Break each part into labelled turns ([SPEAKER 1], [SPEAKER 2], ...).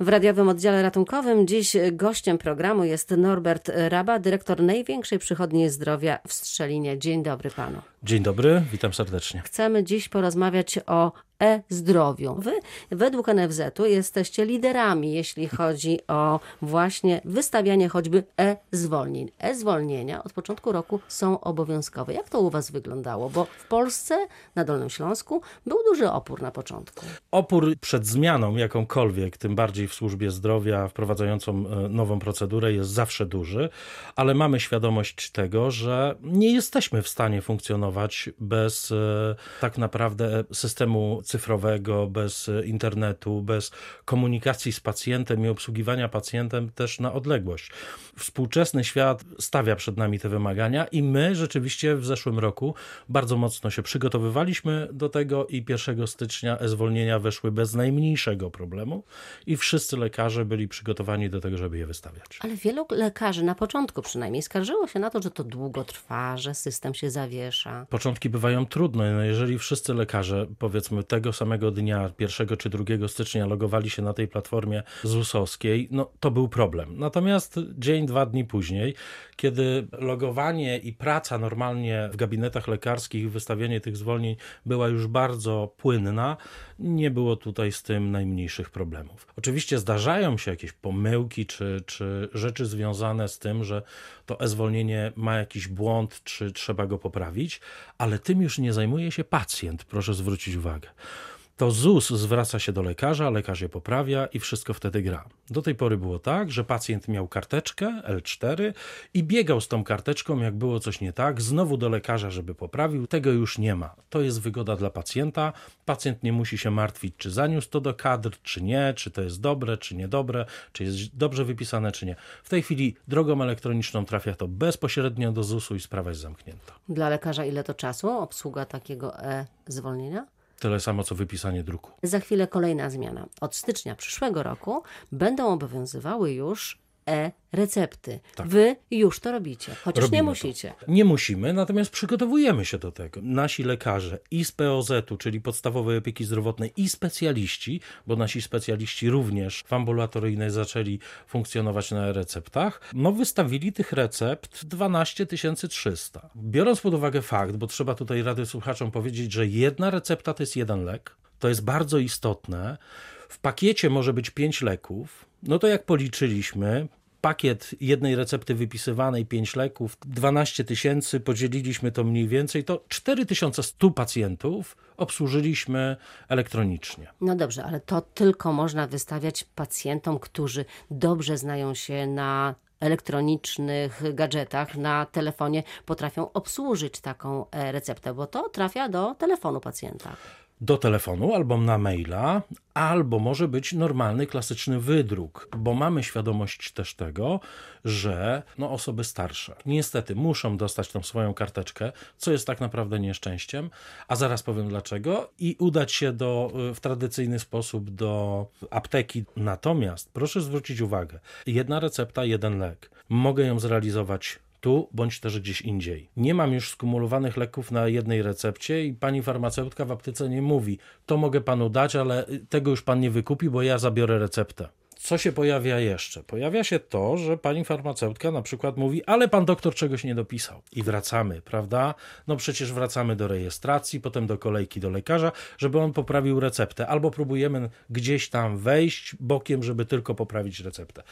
[SPEAKER 1] W radiowym oddziale ratunkowym dziś gościem programu jest Norbert Raba, dyrektor największej przychodni zdrowia w Strzelinie. Dzień dobry panu.
[SPEAKER 2] Dzień dobry, witam serdecznie.
[SPEAKER 1] Chcemy dziś porozmawiać o e-zdrowiu. Wy według NFZ-u jesteście liderami, jeśli chodzi o właśnie wystawianie choćby e-zwolnień. E-zwolnienia od początku roku są obowiązkowe. Jak to u Was wyglądało? Bo w Polsce, na Dolnym Śląsku, był duży opór na początku.
[SPEAKER 2] Opór przed zmianą jakąkolwiek, tym bardziej w służbie zdrowia, wprowadzającą e, nową procedurę, jest zawsze duży, ale mamy świadomość tego, że nie jesteśmy w stanie funkcjonować bez e, tak naprawdę systemu cyfrowego, bez internetu, bez komunikacji z pacjentem i obsługiwania pacjentem też na odległość. Współczesny świat stawia przed nami te wymagania i my rzeczywiście w zeszłym roku bardzo mocno się przygotowywaliśmy do tego i 1 stycznia e-zwolnienia weszły bez najmniejszego problemu i wszyscy lekarze byli przygotowani do tego, żeby je wystawiać.
[SPEAKER 1] Ale wielu lekarzy na początku przynajmniej skarżyło się na to, że to długo trwa, że system się zawiesza.
[SPEAKER 2] Początki bywają trudne. No jeżeli wszyscy lekarze, powiedzmy, tego samego dnia, 1 czy 2 stycznia, logowali się na tej platformie ZUS-owskiej, no to był problem. Natomiast dzień, dwa dni później, kiedy logowanie i praca normalnie w gabinetach lekarskich, wystawienie tych zwolnień była już bardzo płynna, nie było tutaj z tym najmniejszych problemów. Oczywiście zdarzają się jakieś pomyłki czy, czy rzeczy związane z tym, że to e-zwolnienie ma jakiś błąd, czy trzeba go poprawić, ale tym już nie zajmuje się pacjent, proszę zwrócić uwagę to ZUS zwraca się do lekarza, lekarz je poprawia i wszystko wtedy gra. Do tej pory było tak, że pacjent miał karteczkę L4 i biegał z tą karteczką, jak było coś nie tak, znowu do lekarza, żeby poprawił. Tego już nie ma. To jest wygoda dla pacjenta. Pacjent nie musi się martwić, czy zaniósł to do kadr, czy nie, czy to jest dobre, czy niedobre, czy jest dobrze wypisane, czy nie. W tej chwili drogą elektroniczną trafia to bezpośrednio do ZUS-u i sprawa jest zamknięta.
[SPEAKER 1] Dla lekarza ile to czasu obsługa takiego e-zwolnienia?
[SPEAKER 2] Tyle samo co wypisanie druku.
[SPEAKER 1] Za chwilę kolejna zmiana. Od stycznia przyszłego roku będą obowiązywały już e-recepty. Tak. Wy już to robicie, chociaż Robimy nie musicie.
[SPEAKER 2] To. Nie musimy, natomiast przygotowujemy się do tego. Nasi lekarze i z POZ-u, czyli podstawowej opieki zdrowotnej i specjaliści, bo nasi specjaliści również w ambulatoryjnej zaczęli funkcjonować na e-receptach, no wystawili tych recept 12 300. Biorąc pod uwagę fakt, bo trzeba tutaj rady słuchaczom powiedzieć, że jedna recepta to jest jeden lek, to jest bardzo istotne. W pakiecie może być 5 leków, no to jak policzyliśmy, pakiet jednej recepty wypisywanej, 5 leków, 12 tysięcy, podzieliliśmy to mniej więcej, to 4100 pacjentów obsłużyliśmy elektronicznie.
[SPEAKER 1] No dobrze, ale to tylko można wystawiać pacjentom, którzy dobrze znają się na elektronicznych gadżetach na telefonie potrafią obsłużyć taką e, receptę, bo to trafia do telefonu pacjenta
[SPEAKER 2] do telefonu albo na maila, albo może być normalny, klasyczny wydruk, bo mamy świadomość też tego, że no, osoby starsze niestety muszą dostać tą swoją karteczkę, co jest tak naprawdę nieszczęściem, a zaraz powiem dlaczego, i udać się do, w tradycyjny sposób do apteki. Natomiast proszę zwrócić uwagę, jedna recepta, jeden lek. Mogę ją zrealizować tu bądź też gdzieś indziej. Nie mam już skumulowanych leków na jednej recepcie i pani farmaceutka w aptece nie mówi, to mogę panu dać, ale tego już pan nie wykupi, bo ja zabiorę receptę. Co się pojawia jeszcze? Pojawia się to, że pani farmaceutka na przykład mówi, ale pan doktor czegoś nie dopisał. I wracamy, prawda? No przecież wracamy do rejestracji, potem do kolejki do lekarza, żeby on poprawił receptę, albo próbujemy gdzieś tam wejść bokiem, żeby tylko poprawić receptę.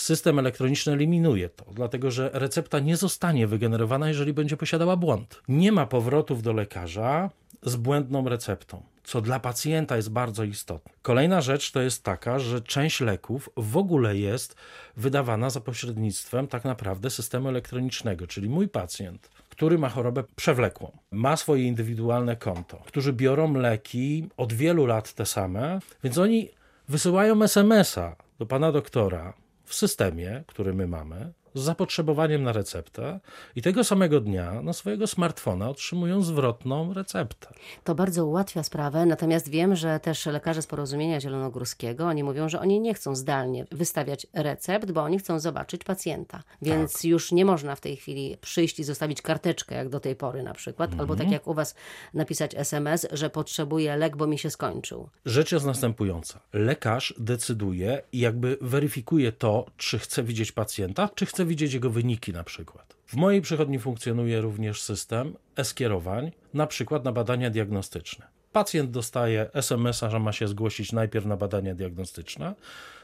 [SPEAKER 2] System elektroniczny eliminuje to, dlatego że recepta nie zostanie wygenerowana, jeżeli będzie posiadała błąd. Nie ma powrotów do lekarza z błędną receptą, co dla pacjenta jest bardzo istotne. Kolejna rzecz to jest taka, że część leków w ogóle jest wydawana za pośrednictwem tak naprawdę systemu elektronicznego, czyli mój pacjent który ma chorobę przewlekłą, ma swoje indywidualne konto, którzy biorą leki od wielu lat te same, więc oni wysyłają SMS-a do pana doktora w systemie, który my mamy, z zapotrzebowaniem na receptę i tego samego dnia na swojego smartfona otrzymują zwrotną receptę.
[SPEAKER 1] To bardzo ułatwia sprawę, natomiast wiem, że też lekarze z Porozumienia Zielonogórskiego, oni mówią, że oni nie chcą zdalnie wystawiać recept, bo oni chcą zobaczyć pacjenta. Więc tak. już nie można w tej chwili przyjść i zostawić karteczkę, jak do tej pory na przykład, albo tak jak u Was napisać SMS, że potrzebuję lek, bo mi się skończył.
[SPEAKER 2] Rzecz jest następująca. Lekarz decyduje i jakby weryfikuje to, czy chce widzieć pacjenta, czy chce widzieć jego wyniki na przykład. W mojej przychodni funkcjonuje również system e-skierowań, na przykład na badania diagnostyczne. Pacjent dostaje SMS-a, że ma się zgłosić najpierw na badania diagnostyczne,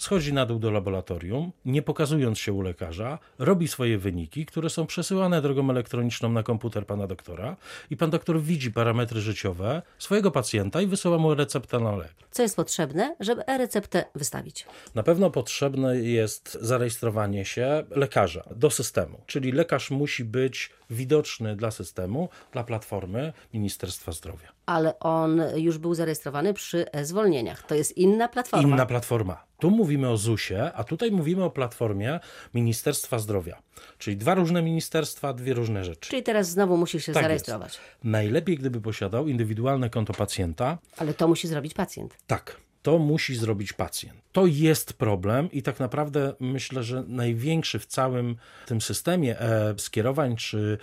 [SPEAKER 2] schodzi na dół do laboratorium, nie pokazując się u lekarza, robi swoje wyniki, które są przesyłane drogą elektroniczną na komputer pana doktora i pan doktor widzi parametry życiowe swojego pacjenta i wysyła mu receptę na lek.
[SPEAKER 1] Co jest potrzebne, żeby e-receptę wystawić?
[SPEAKER 2] Na pewno potrzebne jest zarejestrowanie się lekarza do systemu, czyli lekarz musi być widoczny dla systemu, dla platformy Ministerstwa Zdrowia.
[SPEAKER 1] Ale on już był zarejestrowany przy zwolnieniach. To jest inna platforma.
[SPEAKER 2] Inna platforma. Tu mówimy o ZUS-ie, a tutaj mówimy o platformie Ministerstwa Zdrowia. Czyli dwa różne ministerstwa, dwie różne rzeczy.
[SPEAKER 1] Czyli teraz znowu musi się tak zarejestrować. Jest.
[SPEAKER 2] Najlepiej, gdyby posiadał indywidualne konto pacjenta.
[SPEAKER 1] Ale to musi zrobić pacjent.
[SPEAKER 2] Tak to musi zrobić pacjent. To jest problem i tak naprawdę myślę, że największy w całym tym systemie e skierowań czy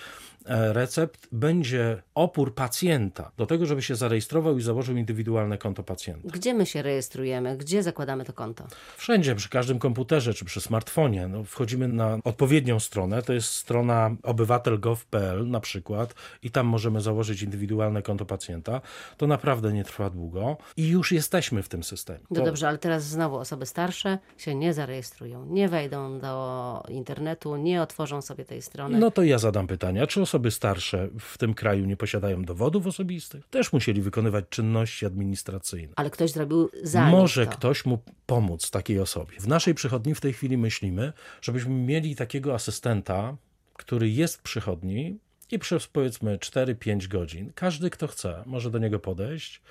[SPEAKER 2] recept będzie opór pacjenta do tego, żeby się zarejestrował i założył indywidualne konto pacjenta.
[SPEAKER 1] Gdzie my się rejestrujemy? Gdzie zakładamy to konto?
[SPEAKER 2] Wszędzie, przy każdym komputerze czy przy smartfonie. No, wchodzimy na odpowiednią stronę, to jest strona obywatel.gov.pl na przykład i tam możemy założyć indywidualne konto pacjenta. To naprawdę nie trwa długo i już jesteśmy w tym systemie.
[SPEAKER 1] No dobrze, ale teraz znowu osoby starsze się nie zarejestrują, nie wejdą do internetu, nie otworzą sobie tej strony.
[SPEAKER 2] No to ja zadam pytania, czy osoby osoby starsze w tym kraju nie posiadają dowodów osobistych, też musieli wykonywać czynności administracyjne.
[SPEAKER 1] Ale ktoś zrobił za
[SPEAKER 2] Może
[SPEAKER 1] to.
[SPEAKER 2] ktoś mu pomóc takiej osobie. W naszej przychodni w tej chwili myślimy, żebyśmy mieli takiego asystenta, który jest w przychodni, i przez powiedzmy 4-5 godzin każdy, kto chce, może do niego podejść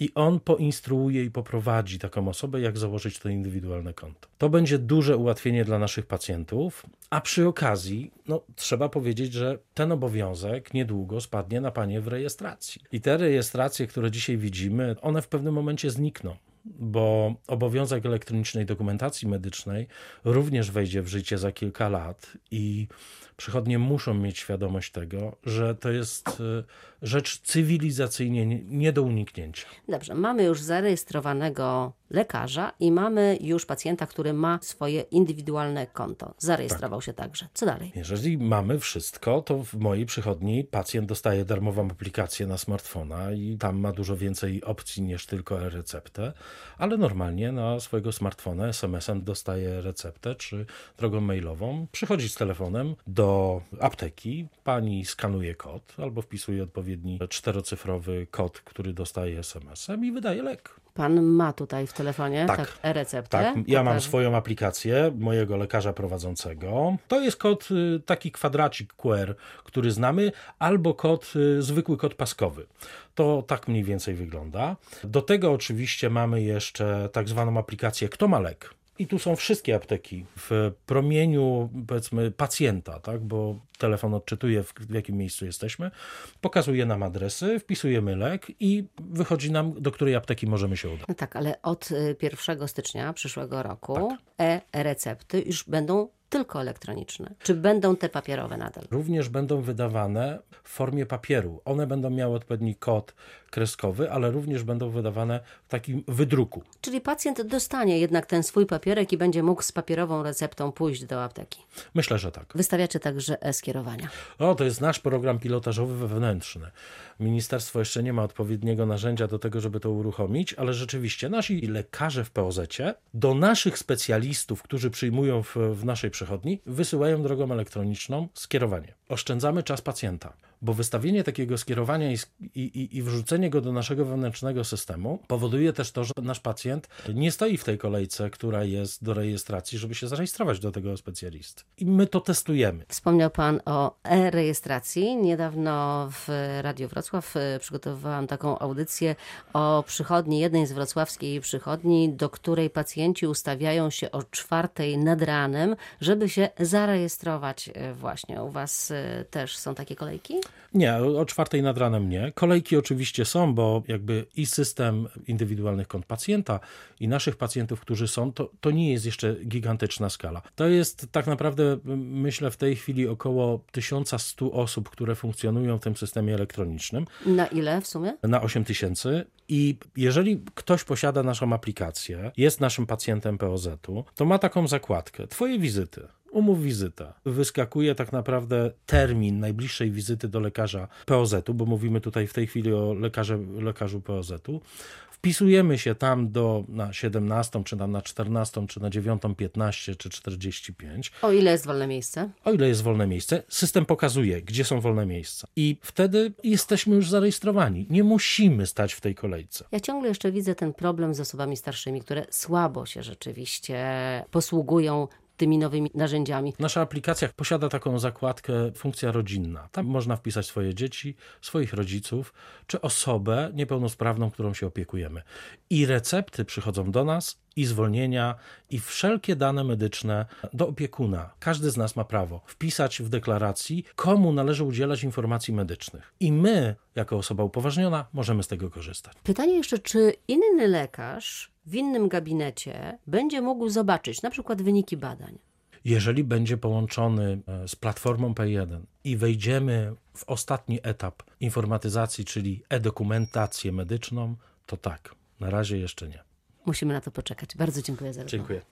[SPEAKER 2] i on poinstruuje i poprowadzi taką osobę, jak założyć to indywidualne konto. To będzie duże ułatwienie dla naszych pacjentów, a przy okazji, no, trzeba powiedzieć, że ten obowiązek niedługo spadnie na panie w rejestracji. I te rejestracje, które dzisiaj widzimy, one w pewnym momencie znikną bo obowiązek elektronicznej dokumentacji medycznej również wejdzie w życie za kilka lat i przychodnie muszą mieć świadomość tego, że to jest e, rzecz cywilizacyjnie nie do uniknięcia.
[SPEAKER 1] Dobrze, mamy już zarejestrowanego lekarza i mamy już pacjenta, który ma swoje indywidualne konto. Zarejestrował tak. się także. Co dalej?
[SPEAKER 2] Jeżeli mamy wszystko, to w mojej przychodni pacjent dostaje darmową aplikację na smartfona i tam ma dużo więcej opcji niż tylko e-receptę, ale normalnie na swojego smartfona SMS-em dostaje receptę czy drogą mailową. Przychodzi z telefonem do apteki, pani skanuje kod albo wpisuje odpowiedni czterocyfrowy kod, który dostaje SMS-em i wydaje lek.
[SPEAKER 1] Pan ma tutaj w telefonie
[SPEAKER 2] tak,
[SPEAKER 1] tak e-receptę?
[SPEAKER 2] Tak, ja mam swoją aplikację mojego lekarza prowadzącego. To jest kod, y, taki kwadracik QR, który znamy, albo kod, y, zwykły kod paskowy. To tak mniej więcej wygląda. Do tego oczywiście mamy jeszcze tak zwaną aplikację Kto ma lek? I tu są wszystkie apteki w promieniu, powiedzmy, pacjenta, tak? bo telefon odczytuje, w, w jakim miejscu jesteśmy, pokazuje nam adresy, wpisujemy lek i wychodzi nam, do której apteki możemy się udać.
[SPEAKER 1] No tak, ale od 1 y, stycznia przyszłego roku tak. e-recepty już będą tylko elektroniczne? Czy będą te papierowe nadal?
[SPEAKER 2] Również będą wydawane w formie papieru. One będą miały odpowiedni kod kreskowy, ale również będą wydawane w takim wydruku.
[SPEAKER 1] Czyli pacjent dostanie jednak ten swój papierek i będzie mógł z papierową receptą pójść do apteki.
[SPEAKER 2] Myślę, że tak.
[SPEAKER 1] Wystawiacie także e-skierowania.
[SPEAKER 2] O, to jest nasz program pilotażowy wewnętrzny. Ministerstwo jeszcze nie ma odpowiedniego narzędzia do tego, żeby to uruchomić, ale rzeczywiście nasi lekarze w POZ do naszych specjalistów, którzy przyjmują w, w naszej przychodni, wysyłają drogą elektroniczną skierowanie. Oszczędzamy czas pacjenta bo wystawienie takiego skierowania i, i, i wrzucenie go do naszego wewnętrznego systemu powoduje też to, że nasz pacjent nie stoi w tej kolejce, która jest do rejestracji, żeby się zarejestrować do tego specjalisty. I my to testujemy.
[SPEAKER 1] Wspomniał Pan o e-rejestracji. Niedawno w Radiu Wrocław e, przygotowałam taką audycję o przychodni, jednej z wrocławskiej przychodni, do której pacjenci ustawiają się o czwartej nad ranem, żeby się zarejestrować e, właśnie. U Was e, też są takie kolejki?
[SPEAKER 2] Nie, o czwartej nad ranem nie. Kolejki oczywiście są, bo jakby i system indywidualnych kont pacjenta, i naszych pacjentów, którzy są, to, to nie jest jeszcze gigantyczna skala. To jest tak naprawdę, myślę, w tej chwili około 1100 osób, które funkcjonują w tym systemie elektronicznym.
[SPEAKER 1] Na ile w sumie?
[SPEAKER 2] Na 8000. I jeżeli ktoś posiada naszą aplikację, jest naszym pacjentem POZ-u, to ma taką zakładkę: Twoje wizyty umów wizyta. Wyskakuje tak naprawdę termin najbliższej wizyty do lekarza POZ-u, bo mówimy tutaj w tej chwili o lekarze, lekarzu POZ-u. Wpisujemy się tam do na 17, czy tam na 14, czy na 9.15, czy 45.
[SPEAKER 1] O ile jest wolne miejsce?
[SPEAKER 2] O ile jest wolne miejsce. System pokazuje, gdzie są wolne miejsca. I wtedy jesteśmy już zarejestrowani. Nie musimy stać w tej kolejce.
[SPEAKER 1] Ja ciągle jeszcze widzę ten problem z osobami starszymi, które słabo się rzeczywiście posługują tymi nowymi narzędziami.
[SPEAKER 2] Nasza aplikacja posiada taką zakładkę funkcja rodzinna. Tam można wpisać swoje dzieci, swoich rodziców, czy osobę niepełnosprawną, którą się opiekujemy. I recepty przychodzą do nas, i zwolnienia, i wszelkie dane medyczne do opiekuna. Każdy z nas ma prawo wpisać w deklaracji, komu należy udzielać informacji medycznych. I my, jako osoba upoważniona, możemy z tego korzystać.
[SPEAKER 1] Pytanie jeszcze, czy inny lekarz w innym gabinecie będzie mógł zobaczyć na przykład wyniki badań?
[SPEAKER 2] Jeżeli będzie połączony e, z platformą P1 i wejdziemy w ostatni etap informatyzacji, czyli e-dokumentację medyczną, to tak. Na razie jeszcze nie.
[SPEAKER 1] Musimy na to poczekać. Bardzo dziękuję za rozmowę.
[SPEAKER 2] Dziękuję.